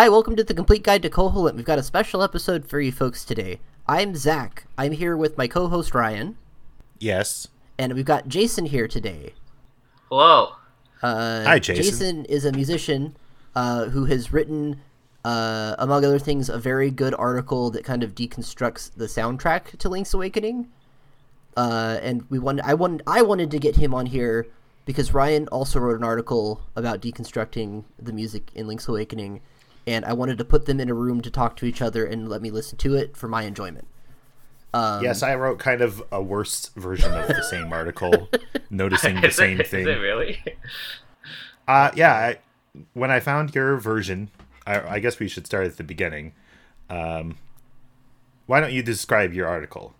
Hi, welcome to the Complete Guide to Koholint. We've got a special episode for you folks today. I'm Zach. I'm here with my co-host Ryan, Yes. and we've got Jason here today. Hello. Uh, Hi, Jason. Jason is a musician uh, who has written, uh, among other things, a very good article that kind of deconstructs the soundtrack to Link's Awakening. Uh, and we wanted, I wanted, I wanted to get him on here because Ryan also wrote an article about deconstructing the music in Link's Awakening, and I wanted to put them in a room to talk to each other and let me listen to it for my enjoyment. Um, yes, I wrote kind of a worse version of the same article, noticing the same it, thing. Is it really? Uh, yeah, I, when I found your version, I, I guess we should start at the beginning. Um, why don't you describe your article?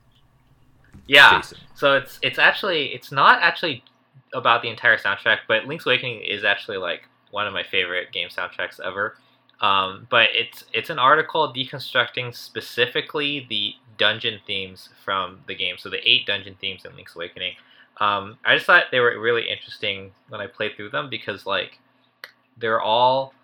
Yeah. Jason. So it's it's actually it's not actually about the entire soundtrack, but Link's Awakening is actually like one of my favorite game soundtracks ever. Um, but it's it's an article deconstructing specifically the dungeon themes from the game. So the eight dungeon themes in Link's Awakening. Um, I just thought they were really interesting when I played through them because like they're all.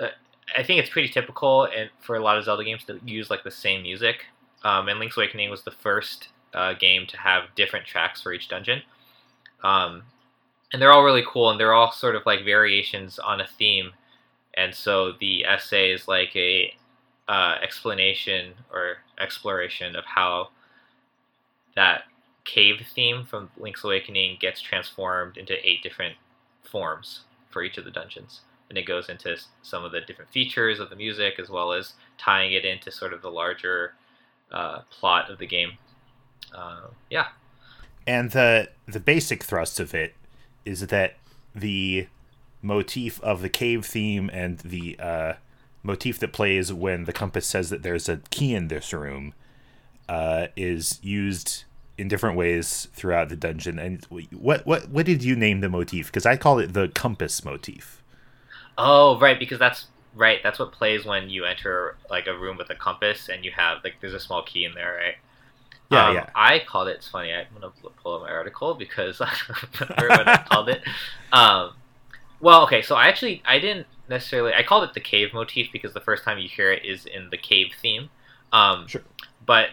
Uh, I think it's pretty typical and for a lot of Zelda games to use like the same music. Um, and Link's Awakening was the first uh, game to have different tracks for each dungeon. Um, and they're all really cool, and they're all sort of like variations on a theme. And so the essay is like a uh, explanation or exploration of how that cave theme from Link's Awakening gets transformed into eight different forms for each of the dungeons. And it goes into some of the different features of the music as well as tying it into sort of the larger uh, plot of the game. Uh, yeah. And the the basic thrust of it is that the motif of the cave theme and the uh, motif that plays when the compass says that there's a key in this room uh, is used in different ways throughout the dungeon. And what what what did you name the motif? Because I call it the compass motif. Oh, right, because that's right. That's what plays when you enter like a room with a compass and you have like there's a small key in there, right? Yeah, Um, yeah. I called it. It's funny. I'm gonna pull up my article because I remember what I called it. Um, well, okay. So I actually I didn't necessarily I called it the cave motif because the first time you hear it is in the cave theme. Um, Sure. But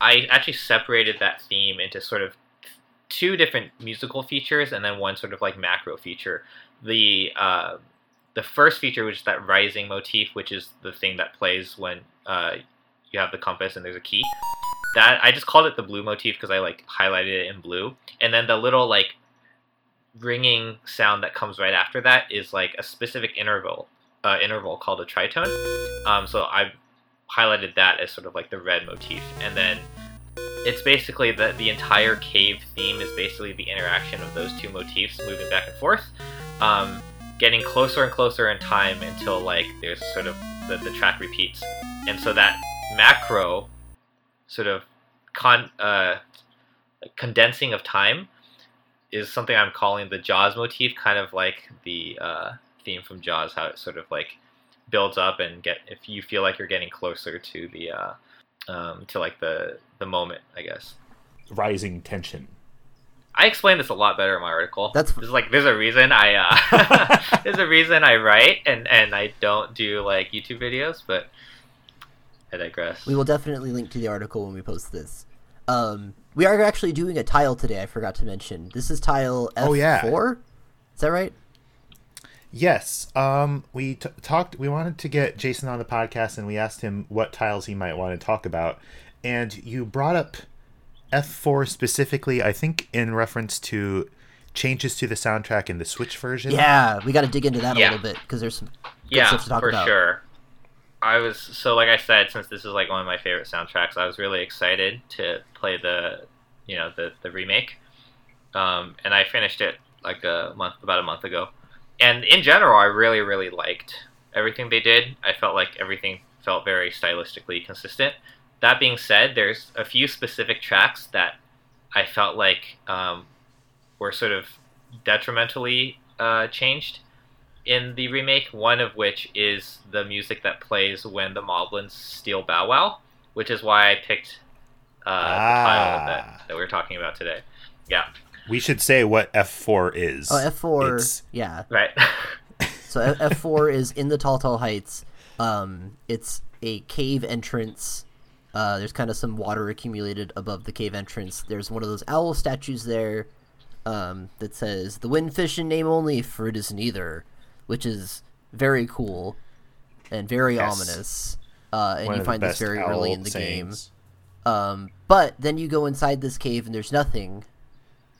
I actually separated that theme into sort of two different musical features and then one sort of like macro feature. The uh, the first feature, which is that rising motif, which is the thing that plays when uh, you have the compass and there's a key. That I just called it the blue motif because I like highlighted it in blue, and then the little like ringing sound that comes right after that is like a specific interval uh, interval called a tritone. Um, so I've highlighted that as sort of like the red motif, and then it's basically the the entire cave theme is basically the interaction of those two motifs moving back and forth, um, getting closer and closer in time until like there's sort of the, the track repeats, and so that macro sort of con uh, condensing of time is something I'm calling the Jaws motif, kind of like the uh, theme from Jaws, how it sort of like builds up and get if you feel like you're getting closer to the uh, um, to like the the moment, I guess. Rising tension. I explain this a lot better in my article. That's- There's like there's a reason I uh, there's a reason I write and and I don't do like YouTube videos, but I digress. We will definitely link to the article when we post this. Um, we are actually doing a tile today. I forgot to mention. This is tile F4. Oh, yeah. Is that right? Yes. Um, we t- talked. We wanted to get Jason on the podcast, and we asked him what tiles he might want to talk about. And you brought up F4 specifically, I think, in reference to changes to the soundtrack in the Switch version. Yeah, we got to dig into that Yeah. a little bit because there's some good yeah, stuff to talk for about. sure. I was so like I said, since this is like one of my favorite soundtracks, I was really excited to play the, you know, the the remake, um, and I finished it like a month, about a month ago. And in general, I really really liked everything they did. I felt like everything felt very stylistically consistent. That being said, there's a few specific tracks that I felt like um, were sort of detrimentally uh, changed in the remake, one of which is the music that plays when the Moblins steal Bow Wow, which is why I picked uh, the title Ah. that, that we're talking about today. Yeah, We should say what F4 is. Oh, F4. It's- Yeah. right. So F- F4 is in the Tall Tall Heights. Um, it's a cave entrance. Uh, there's kind of some water accumulated above the cave entrance. There's one of those owl statues there um, that says "The windfish in name only, for it is neither," which is very cool and very Yes. ominous. Uh, and One you find this very early in the game. Um, but then you go inside this cave and there's nothing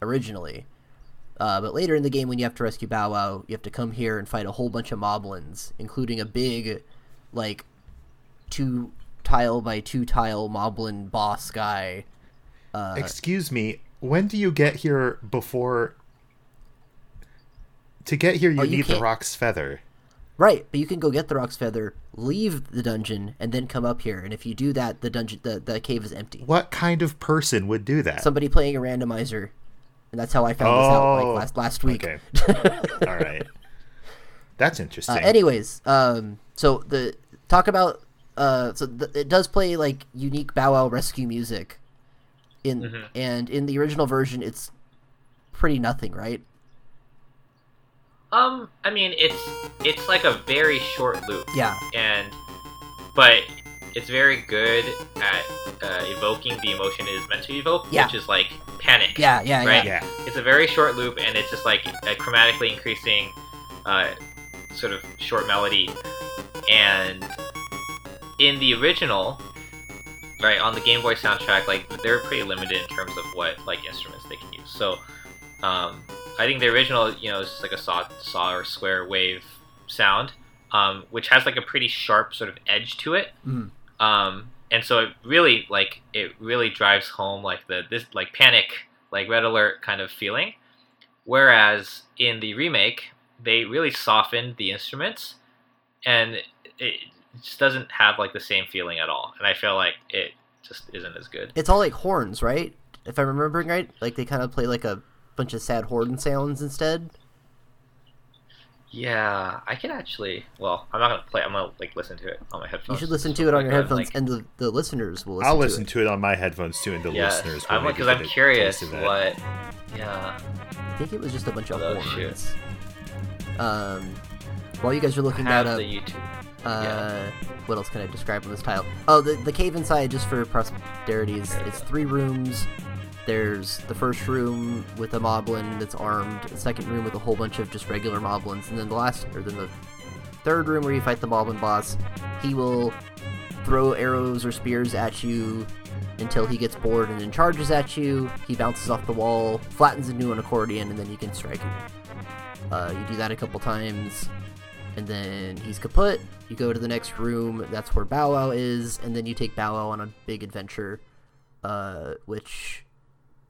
originally. Uh, but later in the game, when you have to rescue Bow Wow, you have to come here and fight a whole bunch of moblins, including a big, like, two tile by two tile moblin boss guy. Uh, Excuse me, when do you get here before? To get here, you Oh, you need the can't- Roc's feather. right, but you can go get the Roc's Feather, leave the dungeon, and then come up here. And if you do that, the dungeon, the, the cave is empty. What kind of person would do that? Somebody playing a randomizer, and that's how I found this out like Oh, last last week. Okay. All right. That's interesting. Uh, anyways, um, so the talk about uh, so the, it does play like unique Bow Wow rescue music, in Mhm. and in the original version, it's pretty nothing, right? Um, I mean, it's it's like a very short loop, Yeah, and but it's very good at uh, evoking the emotion it is meant to evoke, Yeah. which is like panic. yeah, yeah, Right. yeah. yeah. It's a very short loop, and it's just like a chromatically increasing, uh, sort of short melody. And in the original, right on the Game Boy soundtrack, like they're pretty limited in terms of what like instruments they can use. So, um, I think the original, you know, is just like a saw, saw or square wave sound, um, which has like a pretty sharp sort of edge to it. Mhm. Um, and so it really like it really drives home like the this like panic like red alert kind of feeling. Whereas in the remake, they really softened the instruments, and it just doesn't have like the same feeling at all. And I feel like it just isn't as good. It's all like horns, right? If I'm remembering right, like they kind of play like a bunch of sad horn sounds instead. Yeah, I can actually. Well, I'm not gonna play. I'm gonna like listen to it on my headphones. You should listen to it on your headphones, like- and the, the listeners will listen I'll to listen it. to it on my headphones too, and the Yes, listeners. will I'm maybe because I'm curious taste of that. what. Yeah. I think it was just a bunch of Oh, shoot. horns. Um, while you guys are looking have that up, the YouTube. Uh, what else can I describe on this tile? Oh, the, the cave inside, just for posterity, is it's three rooms. There's the first room with a moblin that's armed, the second room with a whole bunch of just regular moblins, and then the last, or then the third room where you fight the moblin boss. He will throw arrows or spears at you until he gets bored and then charges at you. He bounces off the wall, flattens into an accordion, and then you can strike him. Uh, you do that a couple times, and then he's kaput. You go to the next room. That's where Bow Wow is, and then you take Bow Wow on a big adventure, uh, which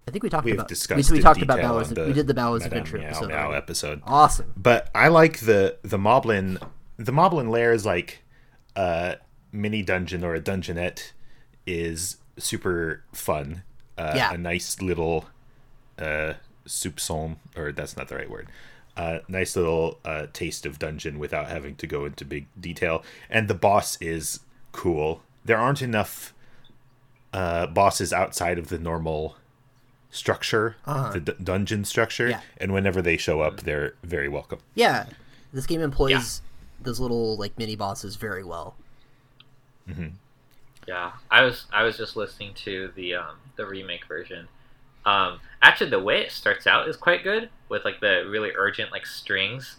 I think we talked We've about. discussed we, we talked about detail Bow Wow's. on the We did the Bow Wow's Madame adventure Meow episode. Meow episode. Awesome. But I like the the Moblin. The Moblin lair is like a mini dungeon or a dungeonette is super fun. Uh, Yeah. A nice little uh, soupçon, or that's not the right word. Uh, nice little uh, taste of dungeon without having to go into big detail. And the boss is cool. There aren't enough uh, bosses outside of the normal structure, Uh-huh. the d- dungeon structure. Yeah. And whenever they show up, they're very welcome. Yeah, this game employs those little like mini bosses very well. Yeah, I was I was just listening to the um, the remake version. Um, actually, the way it starts out is quite good with like the really urgent like strings,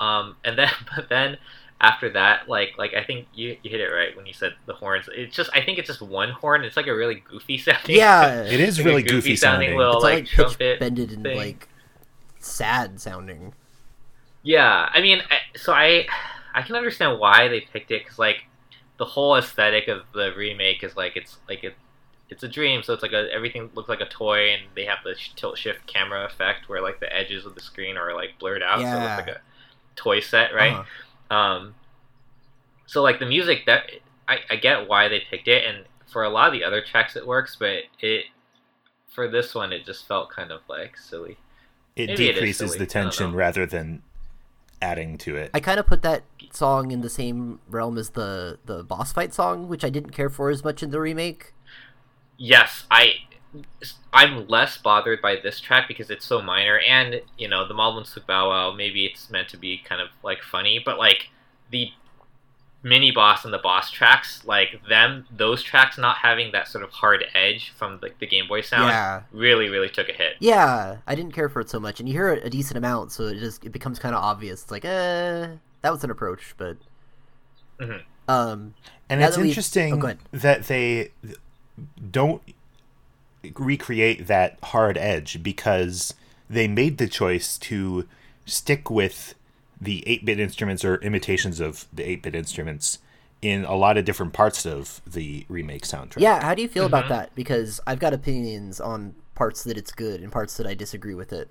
um, and then but then after that, like like I think you, you hit it right when you said the horns. It's just I think it's just one horn. It's like a really goofy sounding. Yeah, It is like a really goofy sounding. little it's like, like pitch trumpet. bended and thing. like sad sounding. Yeah, I mean, I, so I I can understand why they picked it because like the whole aesthetic of the remake is like it's like it it's a dream, so it's like a, everything looks like a toy, and they have the sh- tilt shift camera effect where like the edges of the screen are like blurred out, so it looks like a toy set, right? Uh-huh. Um, so like the music that I, I get why they picked it, and for a lot of the other tracks it works, but it for this one it just felt kind of like silly. It Maybe it is decreases silly, the tension rather than adding to it. I kind of put that song in the same realm as the the boss fight song, which I didn't care for as much in the remake. yes, I I'm less bothered by this track because it's so minor, and you know the Moblin Bow Wow. Maybe it's meant to be kind of like funny, but like the mini boss and the boss tracks, like them, those tracks not having that sort of hard edge from the, the Game Boy sound, Yeah. really, really took a hit. Yeah, I didn't care for it so much, and you hear it a decent amount, so it just it becomes kind of obvious. It's like, eh, that was an approach, but Mhm. um, And Now it's interesting oh, that they don't recreate that hard edge because they made the choice to stick with the 8-bit instruments or imitations of the 8-bit instruments in a lot of different parts of the remake soundtrack. yeah. How do you feel about Mhm. that? Because I've got opinions on parts that it's good and parts that I disagree with it.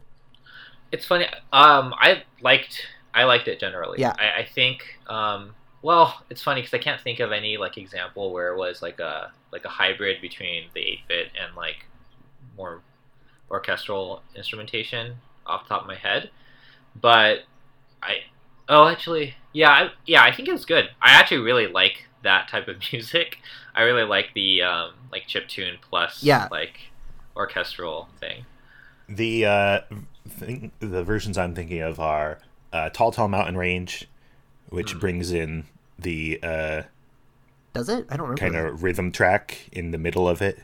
It's funny. Um, I liked I liked it generally. Yeah. I, I think. Um, well, it's funny because I can't think of any like example where it was like a like a hybrid between the eight bit and like more orchestral instrumentation off the top of my head. But I oh actually yeah I, yeah I think it was good. I actually really like that type of music. I really like the um, like chip tune plus Yeah. like orchestral thing. The uh, thing, the versions I'm thinking of are uh, Tall Tall Mountain Range, which Hmm. brings in the uh, Does it? I don't remember. kind of rhythm track in the middle of it.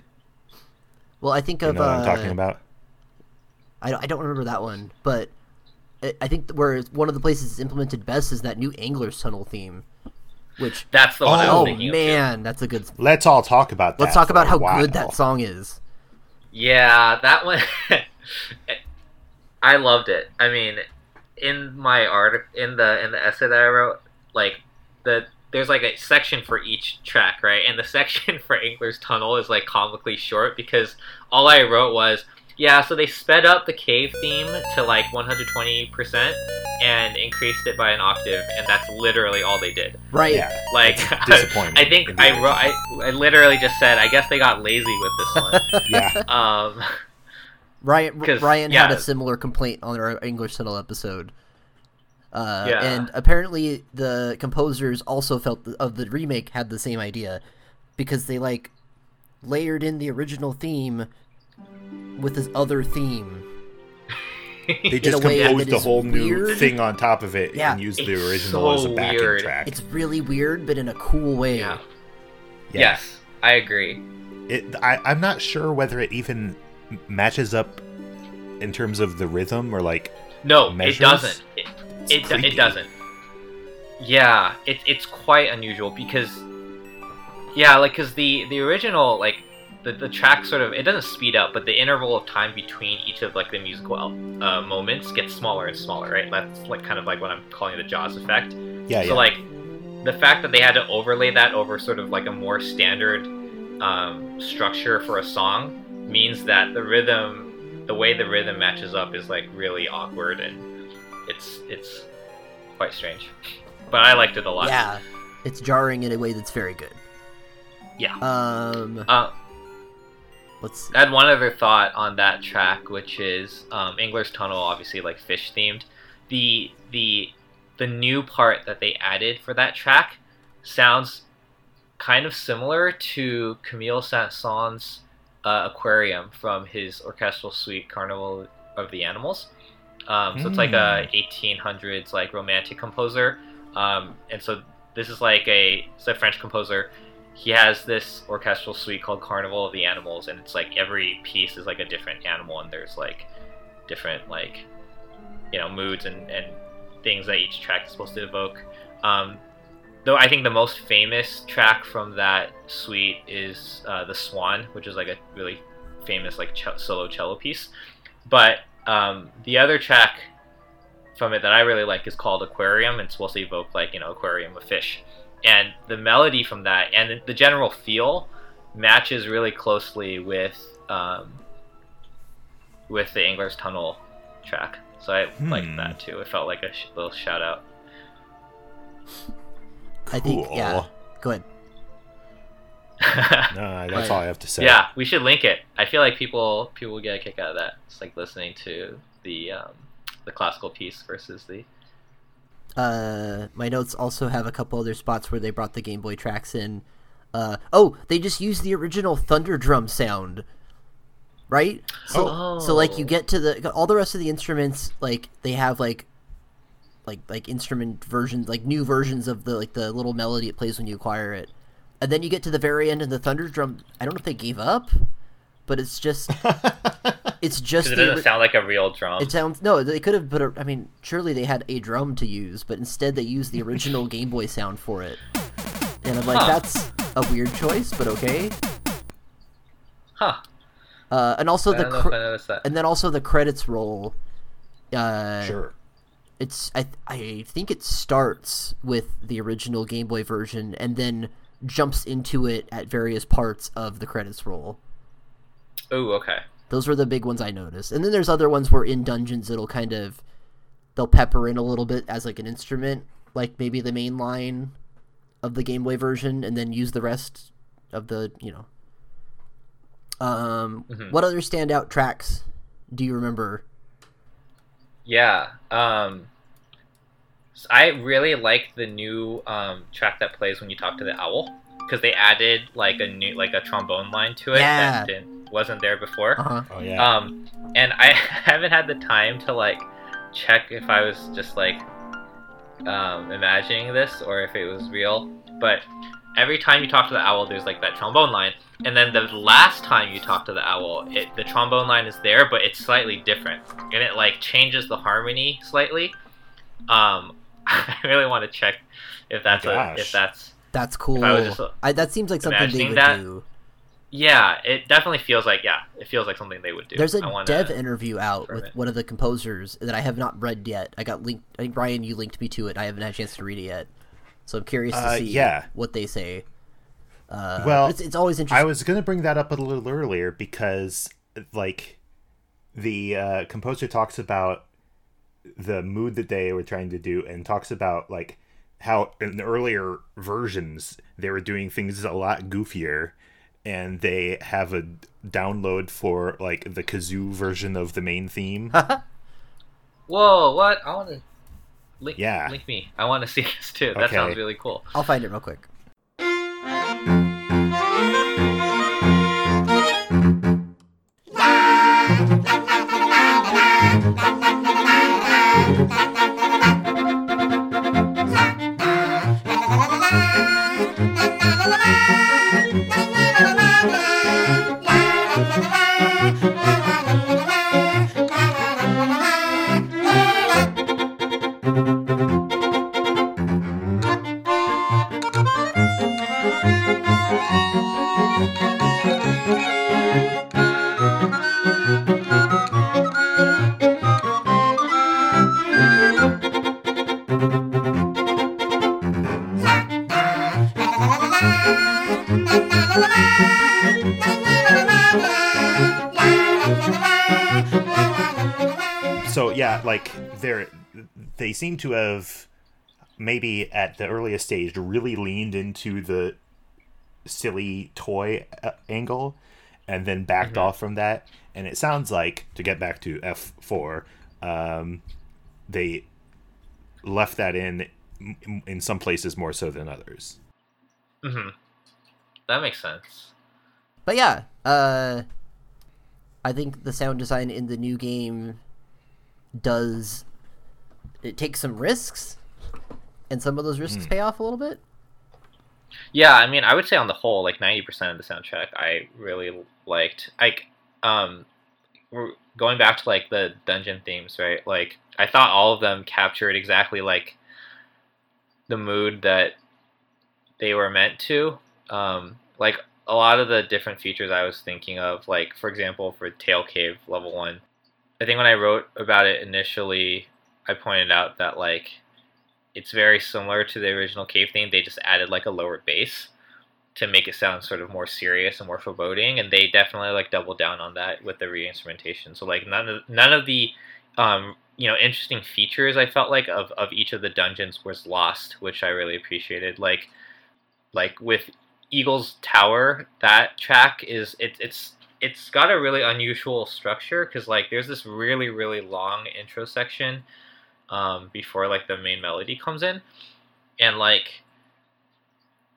Well, I think You of know what I'm uh, talking about? I, I don't remember that one, but I, I think where one of the places it's implemented best is that new Angler's Tunnel theme, which That's the one I was oh thinking of. man, that's a good. Let's all talk about that. Let's talk for about a how while. good that song is. Yeah, that one. I loved it. I mean, in my art, in the in the essay that I wrote, like the there's like a section for each track, right? And the section for Angler's Tunnel is like comically short because all I wrote was, yeah, so they sped up the cave theme to like 120% and increased it by an octave, and that's literally all they did. Right. Yeah, Like, disappointing. I think I wrote, I, I literally just said, I guess they got lazy with this one. yeah, um, Ryan 'Cause, Ryan had a similar complaint on our Angler's Tunnel episode. Uh, Yeah. And apparently, the composers also felt the, of the remake had the same idea, because they like layered in the original theme with this other theme. they just a way that composed a is whole new thing on top of it Yeah. and used the It's original as a backing weird. track. It's really weird, but in a cool way. yeah. Yeah. Yes, I agree. It, I, I'm not sure whether it even matches up in terms of the rhythm or like No, Measures? it doesn't. It It's it, do- creepy. it doesn't. Yeah, it, it's quite unusual because yeah, like because the the original like the, the track sort of it doesn't speed up, but the interval of time between each of like the musical uh, moments gets smaller and smaller, right? That's like kind of like what I'm calling the Jaws effect. yeah, So yeah. like the fact that they had to overlay that over sort of like a more standard um, structure for a song means that the rhythm, the way the rhythm matches up, is like really awkward and it's it's quite strange. But I liked it a lot. Yeah. It's jarring in a way that's very good. Yeah. Um, Uh, let's see. I had one other thought on that track, which is um, Angler's Tunnel, obviously like fish themed. The the the new part that they added for that track sounds kind of similar to Camille Saint-Saëns' uh, Aquarium from his orchestral suite Carnival of the Animals. Um, so it's like a 1800s like romantic composer, um, and so this is like a it's a French composer he has this orchestral suite called Carnival of the Animals, and it's like every piece is like a different animal, and there's like different like you know moods and and things that each track is supposed to evoke. Um, though I think the most famous track from that suite is uh, the Swan, which is like a really famous like ch- solo cello piece. But um, the other track from it that I really like is called Aquarium. and It's supposed to evoke like you know aquarium of fish and the melody from that and the general feel matches really closely with um, with the Angler's Tunnel track. So I liked Hmm. that too. It felt like a sh- little shout out. I think Cool. yeah. Go ahead. No, that's all I have to say. yeah, we should link it. I feel like people people will get a kick out of that. It's like listening to the um, the classical piece versus the Uh, my notes also have a couple other spots where they brought the Game Boy tracks in. Uh, oh, they just used the original Thunder Drum sound, right? So, Oh. so like you get to the all the rest of the instruments, like they have like like like instrument versions, like new versions of the like the little melody it plays when you acquire it. And then you get to the very end and the thunder drum. I don't know if they gave up, but it's just it's just it doesn't ori- sound like a real drum. It sounds no. They could have put a. I mean, surely they had a drum to use, but instead they used the original Game Boy sound for it. And I'm like, Huh. that's a weird choice, but okay. huh. Uh, and also I the don't know cr- if I noticed that. and then also the credits roll. Uh, sure. It's I I think it starts with the original Game Boy version and then jumps into it at various parts of the credits roll. Oh, okay. Those were the big ones I noticed. And then there's other ones where in dungeons it'll kind of they'll pepper in a little bit as like an instrument, like maybe the main line of the Game Boy version and then use the rest of the, you know. Um Mhm. what other standout tracks do you remember? Yeah. Um, s- I really like the new um, track that plays when you talk to the owl because they added like a new like a trombone line to it Yeah. that didn't, wasn't there before. Uh-huh. Oh yeah. Um, and I haven't had the time to like check if I was just like um, imagining this or if it was real. But every time you talk to the owl, there's like that trombone line, and then the last time you talk to the owl, it the trombone line is there, but it's slightly different, and it like changes the harmony slightly. Um, I really want to check if that's a, if that's That's cool. I was just, I, that seems like something they would that. do. yeah, it definitely feels like yeah, it feels like something they would do. There's a I wanna- dev interview out with it. one of the composers that I have not read yet. I got linked. I think Brian, you linked me to it. I haven't had a chance to read it yet, so I'm curious to Uh, see yeah. what they say. Uh, Well, it's, it's always interesting. I was gonna bring that up a little earlier because, like, the uh, composer talks about the mood that they were trying to do, and talks about like how in the earlier versions they were doing things a lot goofier, and they have a download for like the kazoo version of the main theme. Whoa, what? I want to link. Yeah. link me. I want to see this too. That Okay. sounds really cool. I'll find it real quick. Yeah, like they're they seem to have maybe at the earliest stage really leaned into the silly toy uh, angle and then backed off from that. And it sounds like to get back to f4 um, they left that in in some places more so than others. Hmm That makes sense. But yeah, uh, I think the sound design in the new game does it takes some risks, and some of those risks pay off a little bit. Yeah, I mean, I would say on the whole, like ninety percent of the soundtrack, I really liked. Like, um, we're going back to like the dungeon themes, right? Like, I thought all of them captured exactly like the mood that they were meant to. Um, like a lot of the different features I was thinking of, like for example, for Tail Cave level one, I think when I wrote about it initially, I pointed out that like it's very similar to the original cave theme. They just added like a lower bass to make it sound sort of more serious and more foreboding, and they definitely like doubled down on that with the re-instrumentation. So like none of none of the um, you know interesting features I felt like of, of each of the dungeons was lost, which I really appreciated. Like like with Eagle's Tower, that track is it, it's it's got a really unusual structure because like there's this really really long intro section um, before like the main melody comes in, and like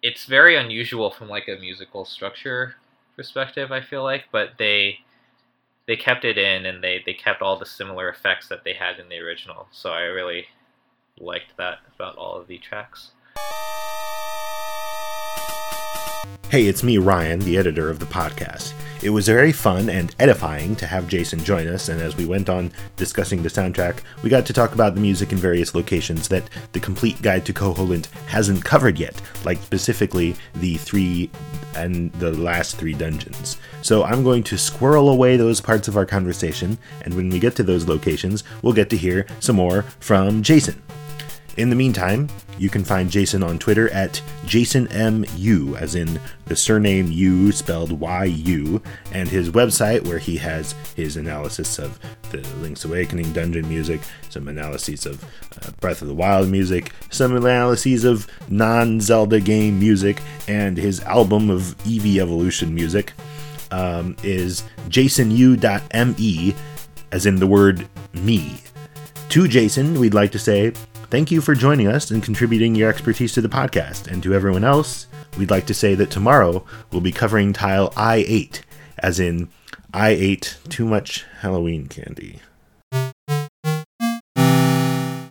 it's very unusual from like a musical structure perspective. I feel like, but they they kept it in and they they kept all the similar effects that they had in the original. So I really liked that about all of the tracks. Hey, it's me, Ryan, the editor of the podcast. It was very fun and edifying to have Jason join us, and as we went on discussing the soundtrack, we got to talk about the music in various locations that the complete guide to Koholint hasn't covered yet, like specifically the three and the last three dungeons. So I'm going to squirrel away those parts of our conversation, and when we get to those locations, we'll get to hear some more from Jason. In the meantime, you can find Jason on Twitter at JasonMU, as in the surname U spelled Y U, and his website where he has his analysis of the Link's Awakening dungeon music, some analyses of uh, Breath of the Wild music, some analyses of non Zelda game music, and his album of Eevee Evolution music um, is jasonu.me, as in the word me. To Jason, we'd like to say, Thank you for joining us and contributing your expertise to the podcast. And to everyone else, we'd like to say that tomorrow we'll be covering tile I 8, as in, I ate too much Halloween candy.